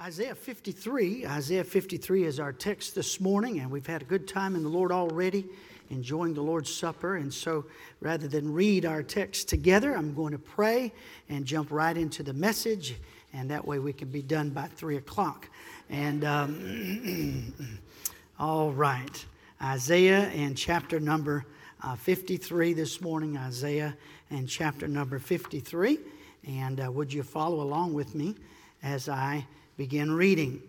Isaiah 53. Isaiah 53 is our text this morning, and we've had a good time in the Lord already, enjoying the Lord's Supper. And so, rather than read our text together, I'm going to pray and jump right into the message, and that way we can be done by 3 o'clock. And, um, all right, Isaiah and chapter number uh, 53 this morning, Isaiah and chapter number 53. And uh, would you follow along with me as I begin reading.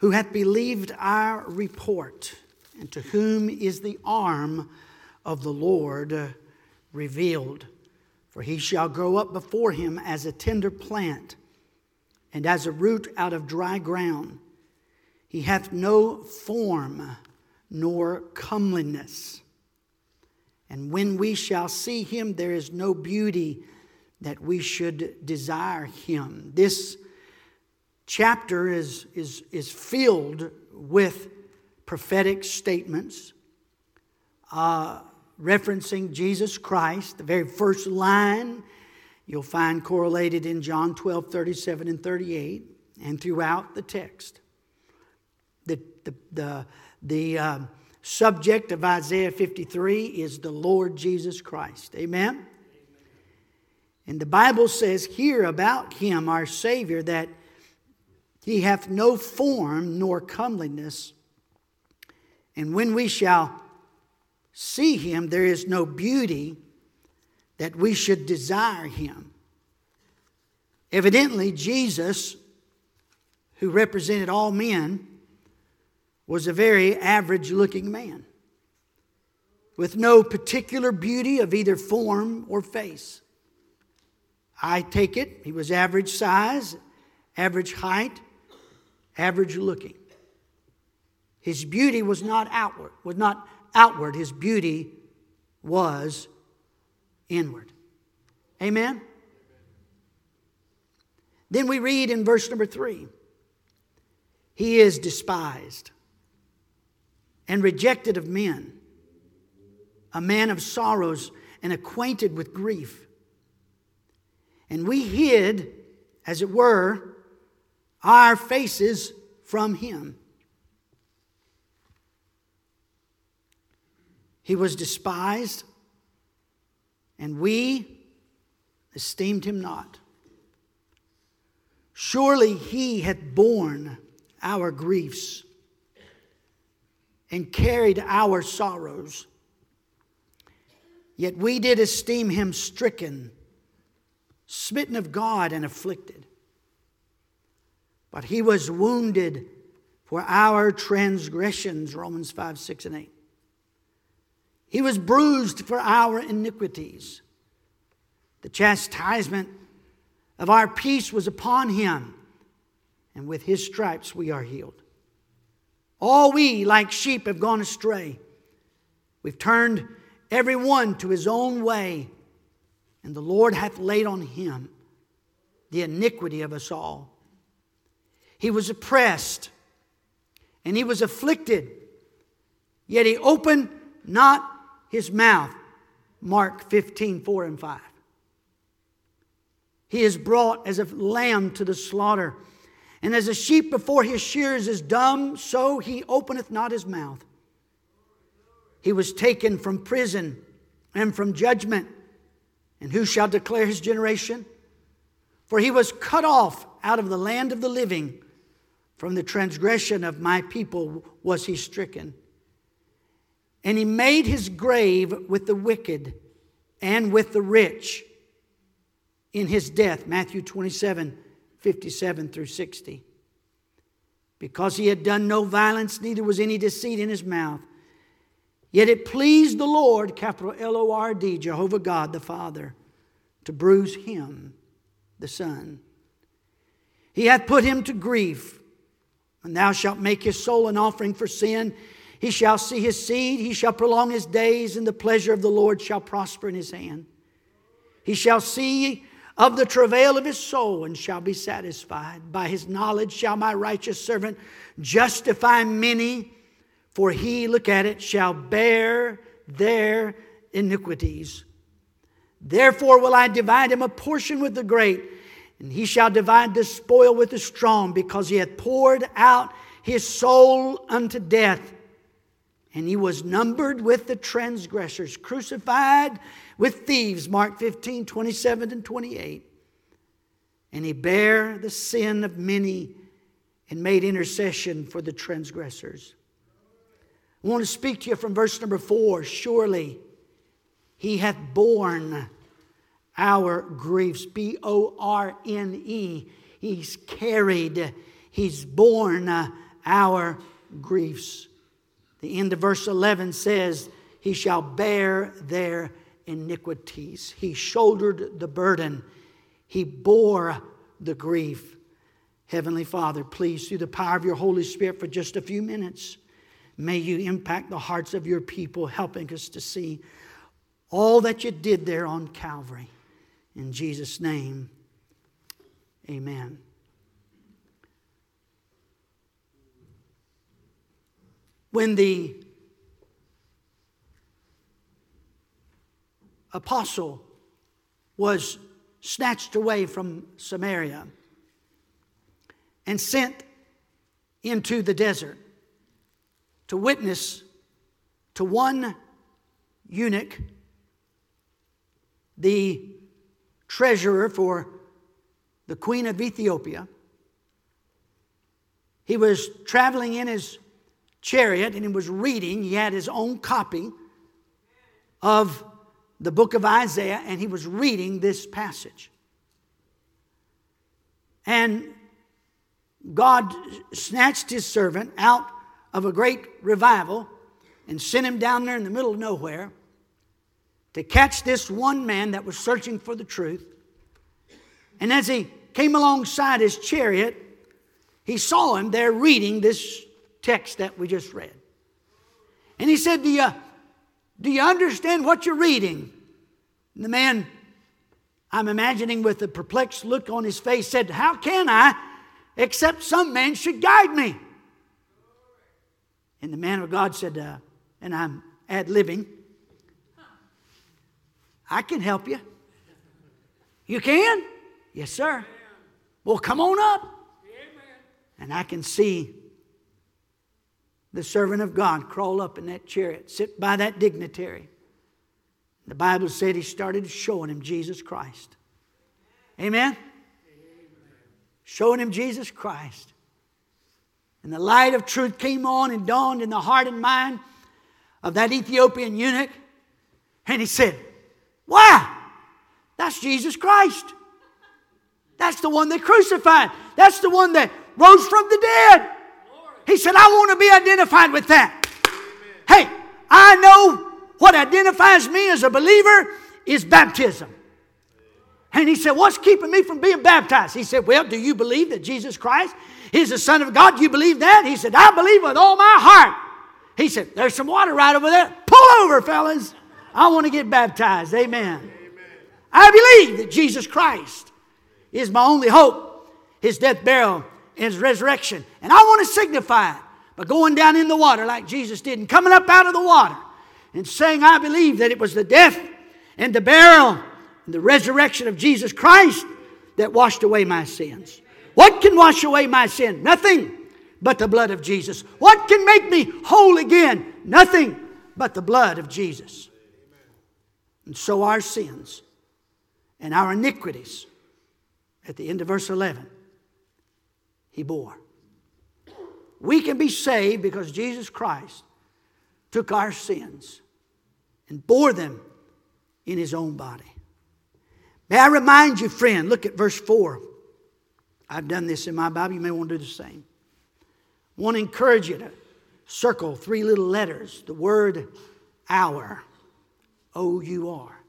Who hath believed our report, and to whom is the arm of the Lord revealed? For he shall grow up before him as a tender plant, and as a root out of dry ground. He hath no form nor comeliness. And when we shall see him, there is no beauty that we should desire him. This chapter is, is, is filled with prophetic statements uh, referencing Jesus Christ. The very first line you'll find correlated in John 12, 37 and 38, and throughout the text. The, the, the, the uh, subject of Isaiah 53 is the Lord Jesus Christ. Amen? And the Bible says here about him, our Savior, that he hath no form nor comeliness. And when we shall see him, there is no beauty that we should desire him. Evidently, Jesus, who represented all men, was a very average looking man with no particular beauty of either form or face. I take it he was average size, average height, average looking. His beauty was not outward, was not outward. His beauty was inward. Amen? Then we read in verse number three He is despised and rejected of men, a man of sorrows and acquainted with grief. And we hid, as it were, our faces from him. He was despised, and we esteemed him not. Surely he had borne our griefs and carried our sorrows. Yet we did esteem him stricken, smitten of God, and afflicted. But he was wounded for our transgressions, Romans 5, 6, and 8. He was bruised for our iniquities. The chastisement of our peace was upon him, and with his stripes we are healed. All we, like sheep, have gone astray. We've turned every one to his own way, and the Lord hath laid on him the iniquity of us all. He was oppressed and he was afflicted, yet he opened not his mouth. Mark 15, 4 and 5. He is brought as a lamb to the slaughter, and as a sheep before his shears is dumb, so he openeth not his mouth. He was taken from prison and from judgment. And who shall declare his generation? For he was cut off out of the land of the living. From the transgression of my people was he stricken. And he made his grave with the wicked and with the rich in his death. Matthew 27 57 through 60. Because he had done no violence, neither was any deceit in his mouth. Yet it pleased the Lord, capital L O R D, Jehovah God the Father, to bruise him, the Son. He hath put him to grief. And thou shalt make his soul an offering for sin. He shall see his seed, he shall prolong his days, and the pleasure of the Lord shall prosper in his hand. He shall see of the travail of his soul and shall be satisfied. By his knowledge shall my righteous servant justify many, for he, look at it, shall bear their iniquities. Therefore will I divide him a portion with the great And he shall divide the spoil with the strong, because he hath poured out his soul unto death. And he was numbered with the transgressors, crucified with thieves. Mark 15, 27 and 28. And he bare the sin of many and made intercession for the transgressors. I want to speak to you from verse number four. Surely he hath borne our griefs. B O R N E. He's carried, he's borne uh, our griefs. The end of verse 11 says, He shall bear their iniquities. He shouldered the burden, He bore the grief. Heavenly Father, please, through the power of your Holy Spirit, for just a few minutes, may you impact the hearts of your people, helping us to see all that you did there on Calvary. In Jesus' name, amen. When the apostle was snatched away from Samaria, and sent into the desert to witness to one eunuch, the treasurer for the queen of Ethiopia. He was traveling in his chariot and he was reading. He had his own copy of the book of Isaiah and he was reading this passage. And God snatched his servant out of a great revival and sent him down there in the middle of nowhere to catch this one man that was searching for the truth. And as he came alongside his chariot, he saw him there reading this text that we just read. And he said, Do you, do you understand what you're reading? And the man, I'm imagining with a perplexed look on his face, said, How can I? except some man should guide me. And the man of God said, uh, and I'm ad libbing, I can help you. You can? Yes, sir. Well, come on up. And I can see the servant of God crawl up in that chariot, sit by that dignitary. The Bible said he started showing him Jesus Christ. Amen? showing him Jesus Christ. And the light of truth came on and dawned in the heart and mind of that Ethiopian eunuch. And he said, Wow, that's Jesus Christ. That's the one they crucified. That's the one that rose from the dead. He said, I want to be identified with that. Hey, I know what identifies me as a believer is baptism. And he said, What's keeping me from being baptized? He said, Well, do you believe that Jesus Christ is the Son of God? Do you believe that? He said, I believe with all my heart. He said, There's some water right over there. Pull over, fellas. I want to get baptized. Amen. Amen. I believe that Jesus Christ is my only hope, his death, burial, and his resurrection. And I want to signify it by going down in the water like Jesus did and coming up out of the water and saying, I believe that it was the death and the burial and the resurrection of Jesus Christ that washed away my sins. What can wash away my sin? Nothing but the blood of Jesus. What can make me whole again? Nothing but the blood of Jesus. And so our sins and our iniquities, at the end of verse 11, he bore. We can be saved because Jesus Christ took our sins and bore them in his own body. May I remind you, friend, look at verse 4. I've done this in my Bible. You may want to do the same. I want to encourage you to circle three little letters the word our. O U R.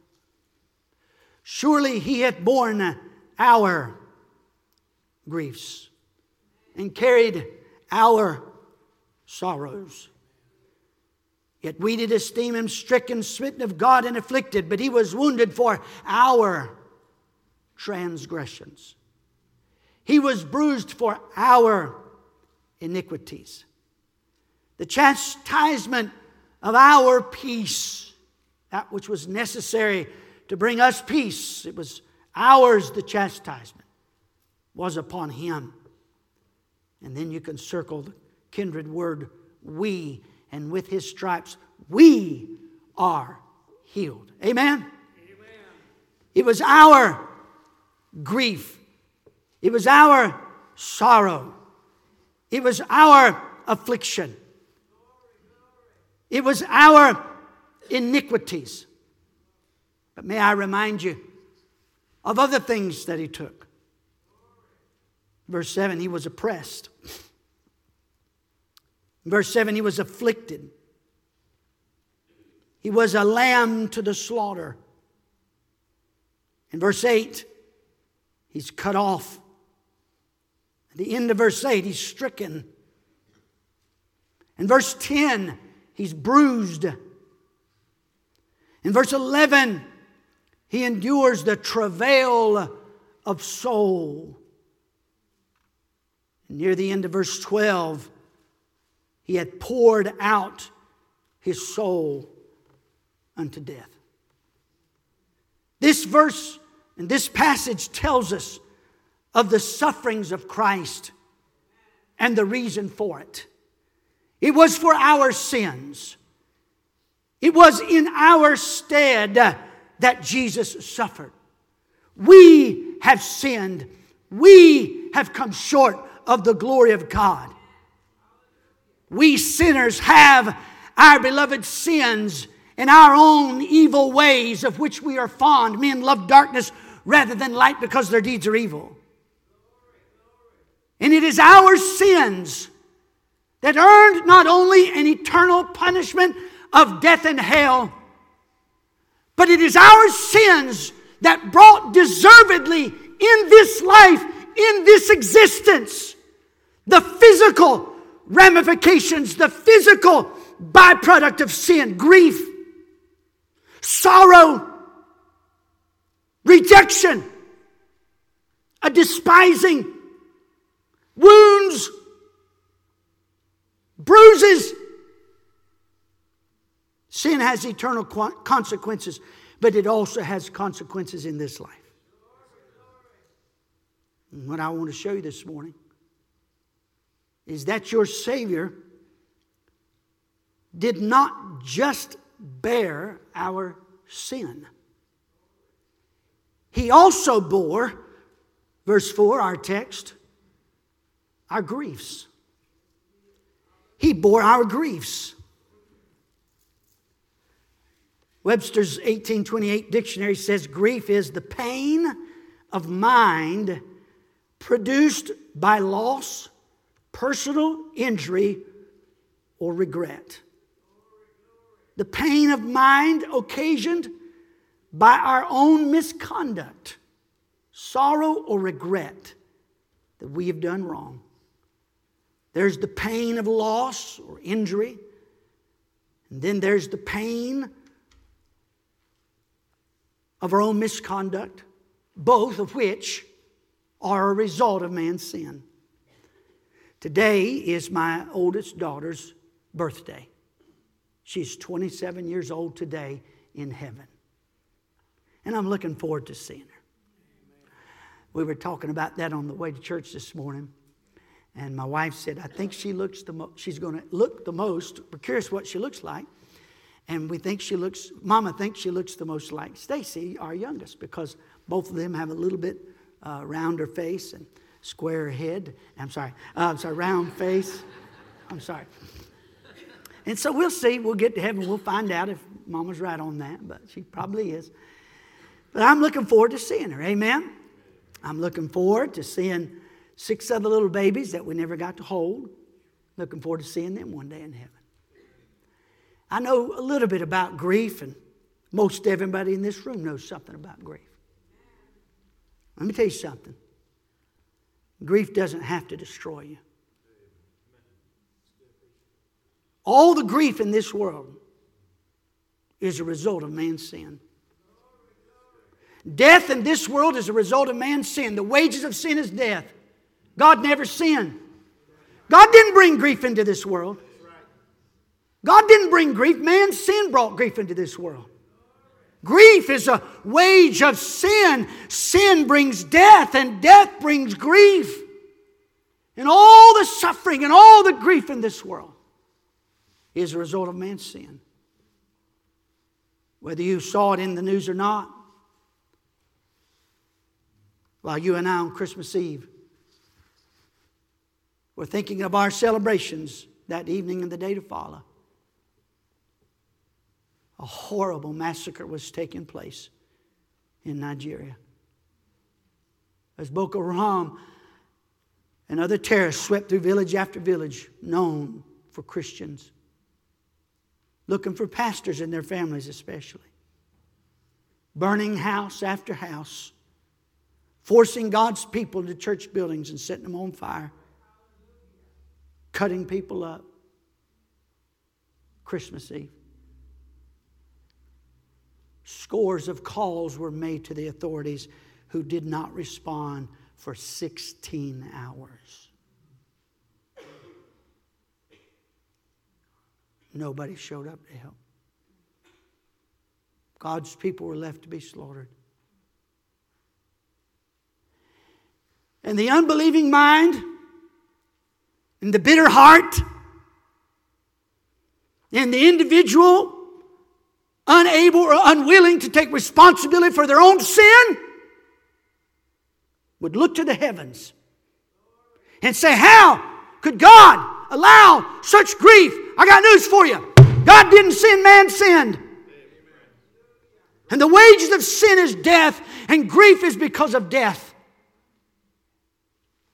Surely he hath borne our griefs and carried our sorrows. Yet we did esteem him stricken, smitten of God, and afflicted, but he was wounded for our transgressions. He was bruised for our iniquities. The chastisement of our peace, that which was necessary to bring us peace, it was ours the chastisement. was upon him. And then you can circle the kindred word we, and with his stripes, we are healed. Amen? Amen. It was our grief, it was our sorrow, it was our affliction, it was our iniquities. But may I remind you of other things that he took. Verse 7, he was oppressed. Verse 7, he was afflicted. He was a lamb to the slaughter. In verse 8, he's cut off. At the end of verse 8, he's stricken. In verse 10, he's bruised. In verse 11, he endures the travail of soul. Near the end of verse 12, he had poured out his soul unto death. This verse and this passage tells us of the sufferings of Christ and the reason for it. It was for our sins. It was in our stead that Jesus suffered. We have sinned. We have come short of the glory of God. We sinners have our beloved sins and our own evil ways of which we are fond. Men love darkness rather than light because their deeds are evil. And it is our sins that earned not only an eternal punishment of death and hell, but it is our sins that brought deservedly in this life, in this existence, the physical ramifications, the physical byproduct of sin grief, sorrow, rejection, a despising, wounds, bruises, Sin has eternal consequences, but it also has consequences in this life. And what I want to show you this morning is that your Savior did not just bear our sin, He also bore, verse 4, our text, our griefs. He bore our griefs. Webster's 1828 dictionary says grief is the pain of mind produced by loss, personal injury, or regret. The pain of mind occasioned by our own misconduct, sorrow, or regret that we have done wrong. There's the pain of loss or injury, and then there's the pain of our own misconduct, both of which are a result of man's sin. Today is my oldest daughter's birthday. She's 27 years old today in heaven. And I'm looking forward to seeing her. We were talking about that on the way to church this morning. And my wife said, I think she looks the mo- she's going to look the most. We're curious what she looks like. And we think she looks, Mama thinks she looks the most like Stacy, our youngest, because both of them have a little bit uh, rounder face and square head. I'm sorry, uh, I'm sorry, round face. I'm sorry. And so we'll see. We'll get to heaven. We'll find out if Mama's right on that, but she probably is. But I'm looking forward to seeing her. Amen. I'm looking forward to seeing six other little babies that we never got to hold. Looking forward to seeing them one day in heaven. I know a little bit about grief, and most everybody in this room knows something about grief. Let me tell you something grief doesn't have to destroy you. All the grief in this world is a result of man's sin. Death in this world is a result of man's sin. The wages of sin is death. God never sinned. God didn't bring grief into this world. God didn't bring grief, man's sin brought grief into this world. Grief is a wage of sin. Sin brings death, and death brings grief. And all the suffering and all the grief in this world is a result of man's sin. Whether you saw it in the news or not, while you and I on Christmas Eve were thinking of our celebrations that evening and the day to follow, a horrible massacre was taking place in Nigeria. As Boko Haram and other terrorists swept through village after village, known for Christians, looking for pastors and their families, especially, burning house after house, forcing God's people into church buildings and setting them on fire, cutting people up. Christmas Eve. Scores of calls were made to the authorities who did not respond for 16 hours. Nobody showed up to help. God's people were left to be slaughtered. And the unbelieving mind and the bitter heart and the individual unable or unwilling to take responsibility for their own sin would look to the heavens and say, How could God allow such grief? I got news for you. God didn't sin, man sinned. And the wages of sin is death, and grief is because of death.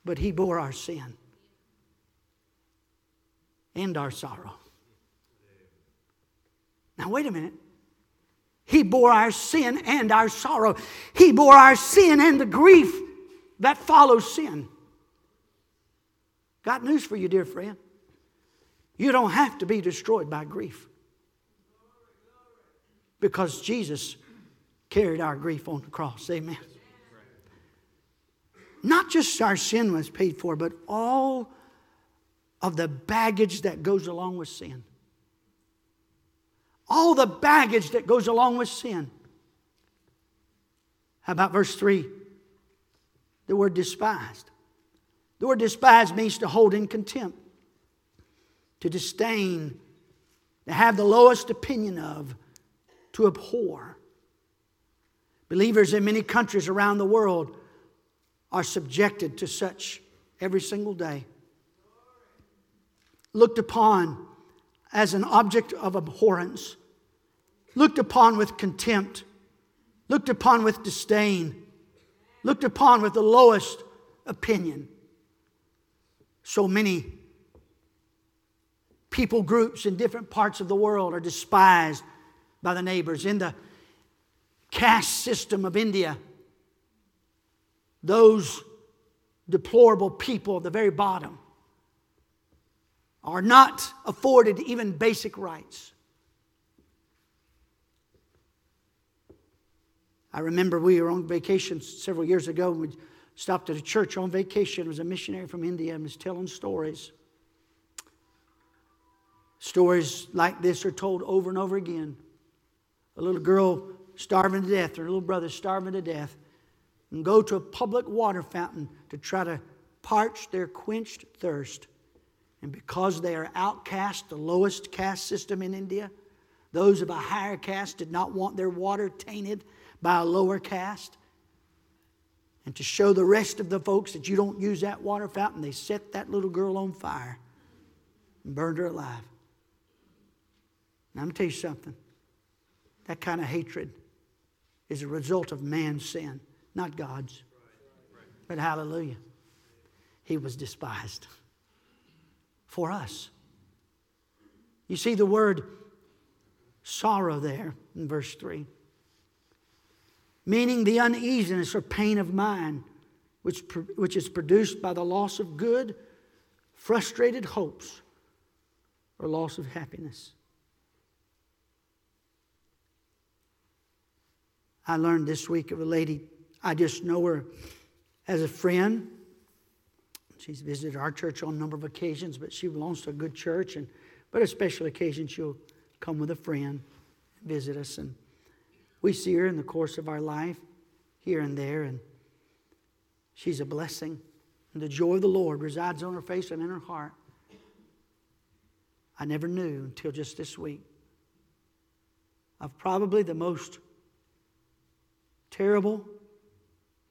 But He bore our sin and our sorrow. Now, wait a minute. He bore our sin and our sorrow. He bore our sin and the grief that follows sin. Got news for you, dear friend. You don't have to be destroyed by grief because Jesus carried our grief on the cross. Amen. Not just our sin was paid for, but all of the baggage that goes along with sin all the baggage that goes along with sin. How about verse 3? The word despised. The word despised means to hold in contempt, to disdain, to have the lowest opinion of, to abhor. Believers in many countries around the world are subjected to such every single day. Looked upon as an object of abhorrence, looked upon with contempt, looked upon with disdain, looked upon with the lowest opinion. So many people groups in different parts of the world are despised by the neighbors. In the caste system of India, those deplorable people at the very bottom are not afforded even basic rights. I remember we were on vacation several years ago and we stopped at a church on vacation. It was a missionary from India and was telling stories. Stories like this are told over and over again. A little girl starving to death, a little brother starving to death, and go to a public water fountain to try to parch their quenched thirst. And because they are outcast, the lowest caste system in India, those of a higher caste did not want their water tainted by a lower caste. And to show the rest of the folks that you don't use that water fountain, they set that little girl on fire and burned her alive. Now, I'm going to tell you something. That kind of hatred is a result of man's sin, not God's. But hallelujah, he was despised for us. You see the word sorrow there in verse 3, meaning the uneasiness or pain of mind which, which is produced by the loss of good, frustrated hopes, or loss of happiness. I learned this week of a lady, I just know her as a friend. She's visited our church on a number of occasions, but she belongs to a good church. And but a special occasion, she'll come with a friend, visit us. And We see her in the course of our life, here and there, and she's a blessing. And the joy of the Lord resides on her face and in her heart. I never knew until just this week of probably the most terrible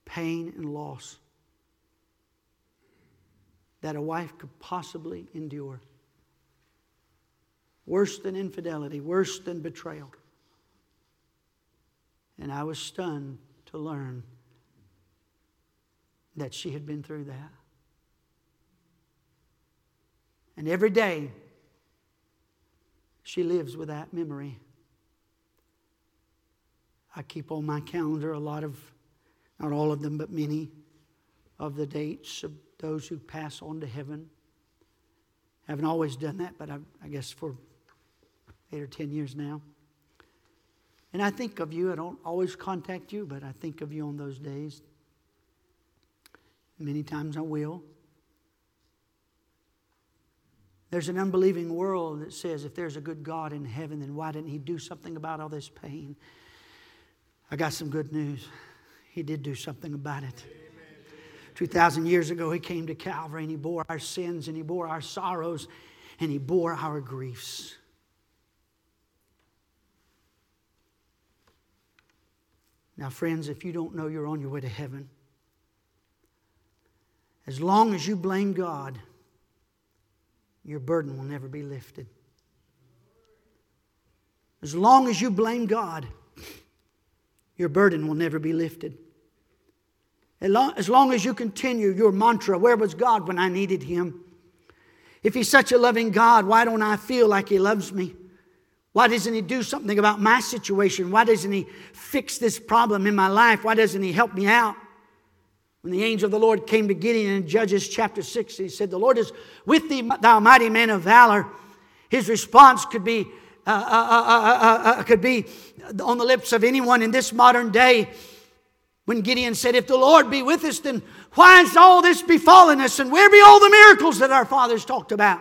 pain and loss that a wife could possibly endure. Worse than infidelity, worse than betrayal. And I was stunned to learn that she had been through that. And every day, she lives with that memory. I keep on my calendar a lot of, not all of them, but many of the dates of those who pass on to heaven. I haven't always done that, but I, I guess for eight or ten years now. And I think of you. I don't always contact you, but I think of you on those days. Many times I will. There's an unbelieving world that says if there's a good God in heaven, then why didn't He do something about all this pain? I got some good news. He did do something about it. 2,000 years ago, He came to Calvary and He bore our sins and He bore our sorrows and He bore our griefs. Now, friends, if you don't know you're on your way to heaven, as long as you blame God, your burden will never be lifted. As long as you blame God, your burden will never be lifted. As long as you continue your mantra, where was God when I needed Him? If He's such a loving God, why don't I feel like He loves me? Why doesn't He do something about my situation? Why doesn't He fix this problem in my life? Why doesn't He help me out? When the angel of the Lord came to Gideon in Judges chapter 6, he said, The Lord is with thee, thou mighty man of valor. His response could be, uh, uh, uh, could be on the lips of anyone in this modern day when Gideon said, If the Lord be with us, then why has all this befallen us? And where be all the miracles that our fathers talked about?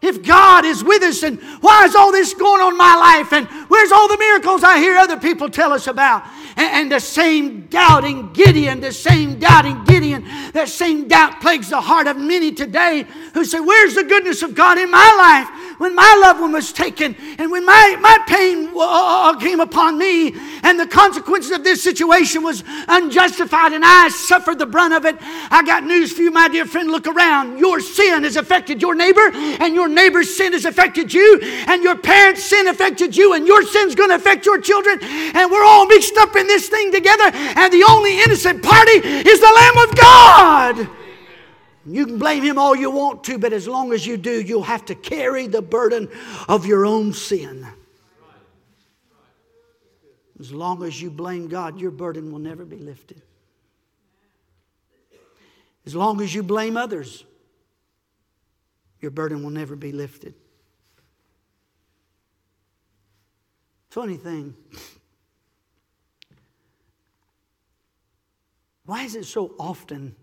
If God is with us, and why is all this going on in my life? And where's all the miracles I hear other people tell us about? And, and the same doubting Gideon, the same doubting Gideon, that same doubt plagues the heart of many today who say, Where's the goodness of God in my life when my loved one was taken and when my, my pain came upon me and the consequences of this situation was unjustified and I suffered the brunt of it? I got news for you, my dear friend. Look around. Your sin has affected your neighbor, and your neighbor's sin has affected you, and your parents' sin affected you, and your sin's going to affect your children, and we're all mixed up in this thing together, and the only innocent party is the Lamb of God. You can blame him all you want to, but as long as you do, you'll have to carry the burden of your own sin. As long as you blame God, your burden will never be lifted. As long as you blame others, your burden will never be lifted. Funny thing. Why is it so often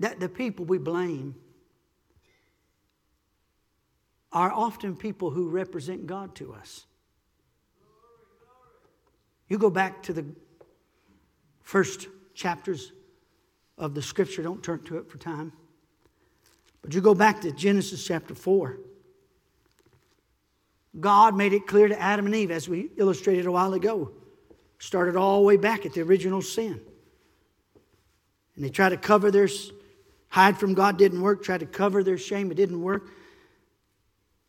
that the people we blame are often people who represent God to us? You go back to the first chapters of the scripture, don't turn to it for time. But you go back to Genesis chapter 4. God made it clear to Adam and Eve, as we illustrated a while ago. Started all the way back at the original sin. And they tried to cover their hide from God, didn't work. Tried to cover their shame, it didn't work.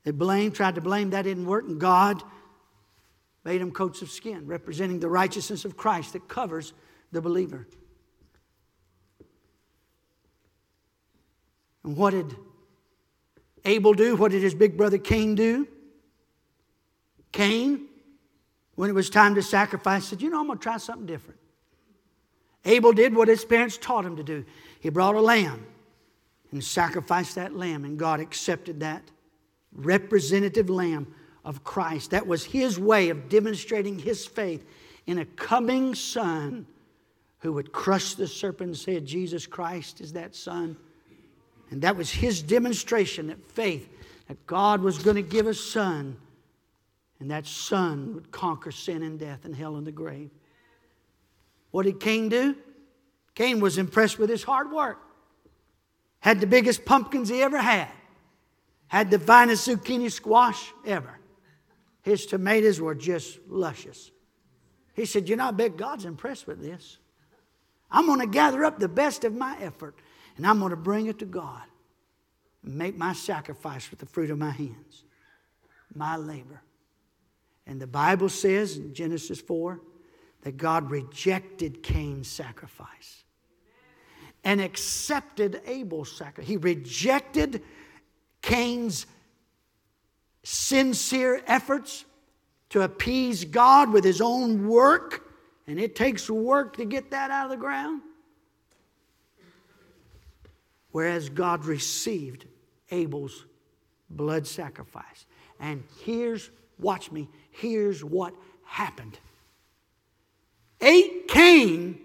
They blamed, tried to blame, that didn't work. And God made them coats of skin, representing the righteousness of Christ that covers the believer. And what did Abel do? What did his big brother Cain do? Cain, when it was time to sacrifice, said, You know, I'm going to try something different. Abel did what his parents taught him to do. He brought a lamb and sacrificed that lamb, and God accepted that representative lamb of Christ. That was his way of demonstrating his faith in a coming son who would crush the serpent's head. Jesus Christ is that son. And that was his demonstration that faith, that God was going to give a son And that son would conquer sin and death and hell and the grave. What did Cain do? Cain was impressed with his hard work. Had the biggest pumpkins he ever had. Had the finest zucchini squash ever. His tomatoes were just luscious. He said, You know, I bet God's impressed with this. I'm going to gather up the best of my effort and I'm going to bring it to God and make my sacrifice with the fruit of my hands, my labor. And the Bible says in Genesis 4 that God rejected Cain's sacrifice and accepted Abel's sacrifice. He rejected Cain's sincere efforts to appease God with his own work, and it takes work to get that out of the ground. Whereas God received Abel's blood sacrifice. And here's, watch me, here's what happened. Eight Cain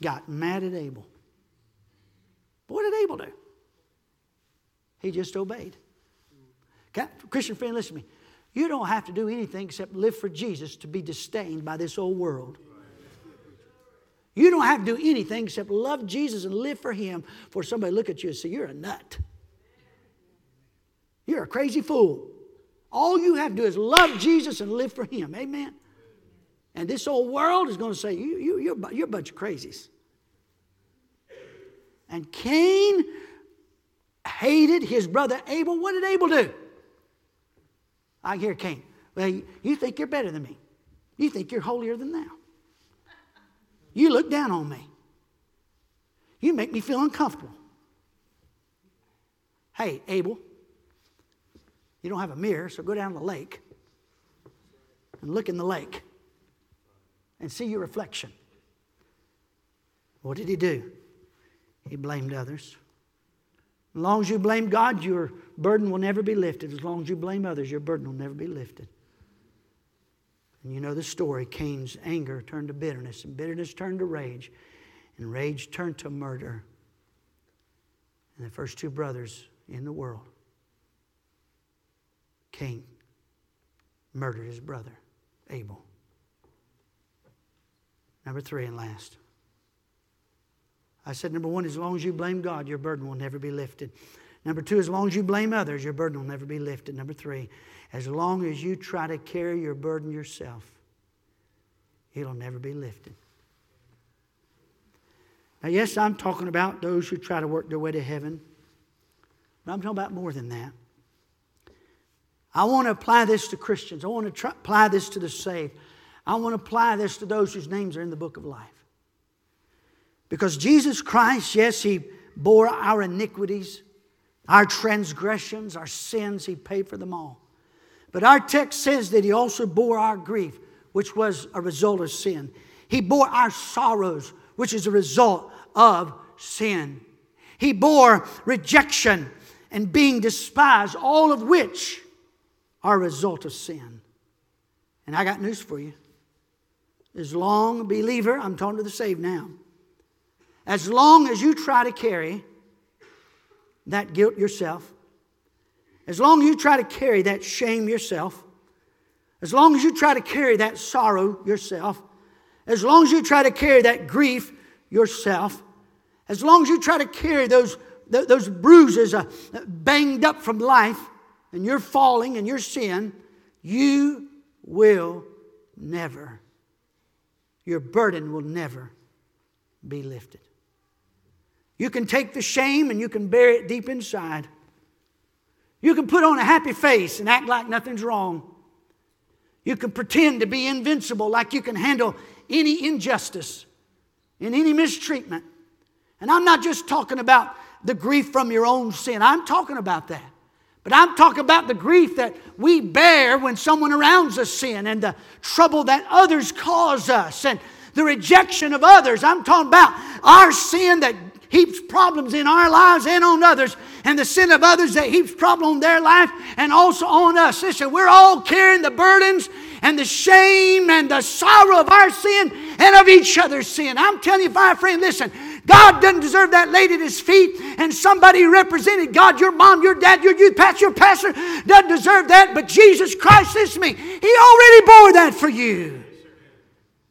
got mad at Abel. What did Abel do? He just obeyed. Christian friend, listen to me. You don't have to do anything except live for Jesus to be disdained by this old world. You don't have to do anything except love Jesus and live for Him for somebody look at you and say, You're a nut. You're a crazy fool. All you have to do is love Jesus and live for Him. Amen. And this old world is going to say, you, you, you're, you're a bunch of crazies. And Cain hated his brother Abel. What did Abel do? I hear Cain. Well, you think you're better than me. You think you're holier than thou. You look down on me. You make me feel uncomfortable. Hey, Abel, you don't have a mirror, so go down to the lake and look in the lake and see your reflection. What did he do? He blamed others. As long as you blame God, your burden will never be lifted. As long as you blame others, your burden will never be lifted. And you know the story Cain's anger turned to bitterness, and bitterness turned to rage, and rage turned to murder. And the first two brothers in the world, Cain murdered his brother, Abel. Number three and last. I said, number one, as long as you blame God, your burden will never be lifted. Number two, as long as you blame others, your burden will never be lifted. Number three, as long as you try to carry your burden yourself, it'll never be lifted. Now, yes, I'm talking about those who try to work their way to heaven, but I'm talking about more than that. I want to apply this to Christians. I want to try, apply this to the saved. I want to apply this to those whose names are in the book of life. Because Jesus Christ, yes, He bore our iniquities, our transgressions, our sins, He paid for them all. But our text says that He also bore our grief, which was a result of sin. He bore our sorrows, which is a result of sin. He bore rejection and being despised, all of which are a result of sin. And I got news for you. As long, believer, I'm talking to the saved now as long as you try to carry that guilt yourself, as long as you try to carry that shame yourself, as long as you try to carry that sorrow yourself, as long as you try to carry that grief yourself, as long as you try to carry those, those bruises uh, banged up from life, and you're falling and you're sin, you will never, your burden will never be lifted. You can take the shame and you can bury it deep inside. You can put on a happy face and act like nothing's wrong. You can pretend to be invincible, like you can handle any injustice and any mistreatment. And I'm not just talking about the grief from your own sin, I'm talking about that. But I'm talking about the grief that we bear when someone around us sin and the trouble that others cause us and the rejection of others. I'm talking about our sin that heaps problems in our lives and on others, and the sin of others that heaps problem on their life and also on us. Listen, we're all carrying the burdens and the shame and the sorrow of our sin and of each other's sin. I'm telling you, my friend, listen, God doesn't deserve that laid at his feet and somebody represented God, your mom, your dad, your youth pastor, your pastor doesn't deserve that, but Jesus Christ is me. He already bore that for you.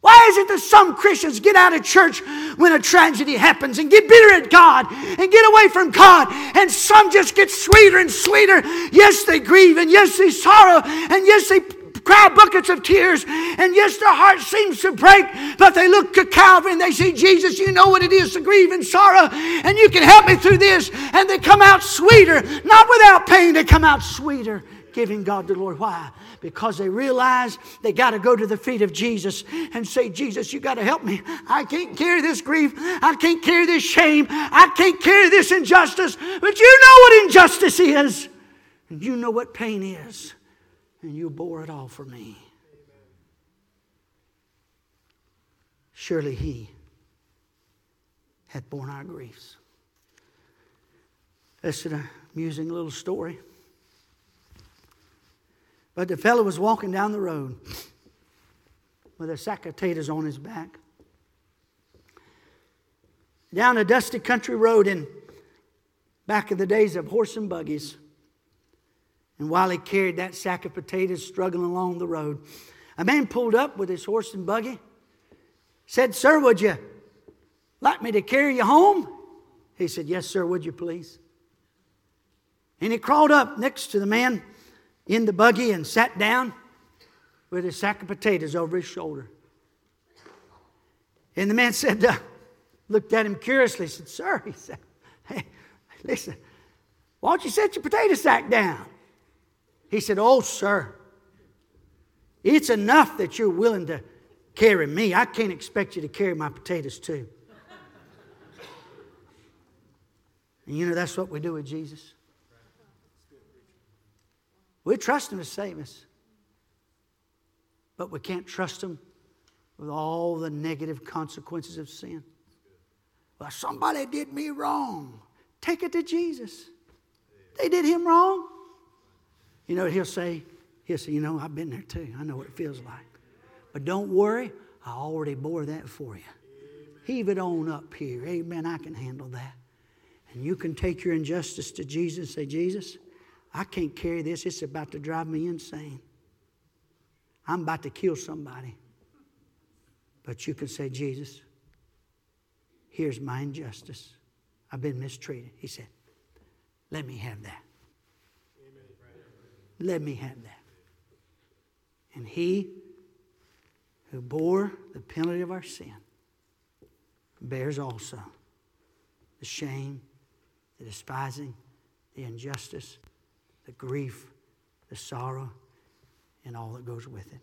Why is it that some Christians get out of church when a tragedy happens and get bitter at God and get away from God, and some just get sweeter and sweeter? Yes, they grieve, and yes, they sorrow, and yes, they cry buckets of tears, and yes, their heart seems to break, but they look to Calvary and they say, Jesus, you know what it is to grieve and sorrow, and you can help me through this. And they come out sweeter, not without pain, they come out sweeter, giving God the Lord. Why? because they realize they got to go to the feet of Jesus and say, Jesus, you got to help me. I can't carry this grief. I can't carry this shame. I can't carry this injustice. But you know what injustice is. And you know what pain is. And you bore it all for me. Surely He had borne our griefs. That's an amusing little story. But the fellow was walking down the road with a sack of potatoes on his back. Down a dusty country road in back in the days of horse and buggies. And while he carried that sack of potatoes struggling along the road, a man pulled up with his horse and buggy, said, Sir, would you like me to carry you home? He said, Yes, sir, would you please? And he crawled up next to the man in the buggy and sat down with his sack of potatoes over his shoulder. And the man said, uh, looked at him curiously, said, Sir, he said, Hey, listen, why don't you set your potato sack down? He said, Oh, sir, it's enough that you're willing to carry me. I can't expect you to carry my potatoes too. and you know, that's what we do with Jesus. We trust Him to save us, but we can't trust Him with all the negative consequences of sin. Well, somebody did me wrong. Take it to Jesus. They did him wrong. You know he'll say? He'll say, You know, I've been there too. I know what it feels like. But don't worry, I already bore that for you. Heave it on up here. Amen. I can handle that. And you can take your injustice to Jesus and say, Jesus, I can't carry this. It's about to drive me insane. I'm about to kill somebody. But you can say, Jesus, here's my injustice. I've been mistreated. He said, Let me have that. Let me have that. And he who bore the penalty of our sin bears also the shame, the despising, the injustice, the grief, the sorrow, and all that goes with it.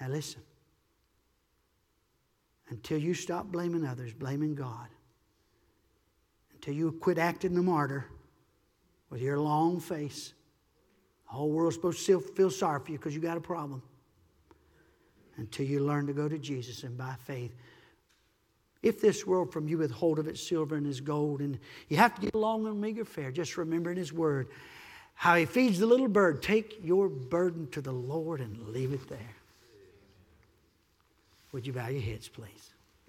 Now, listen. Until you stop blaming others, blaming God, until you quit acting the martyr with your long face, the whole world's supposed to feel sorry for you because you got a problem. Until you learn to go to Jesus and by faith if this world from you withhold of its silver and its gold, and you have to get along on meager fare, just remember in His Word how He feeds the little bird. Take your burden to the Lord and leave it there. Would you bow your heads, please?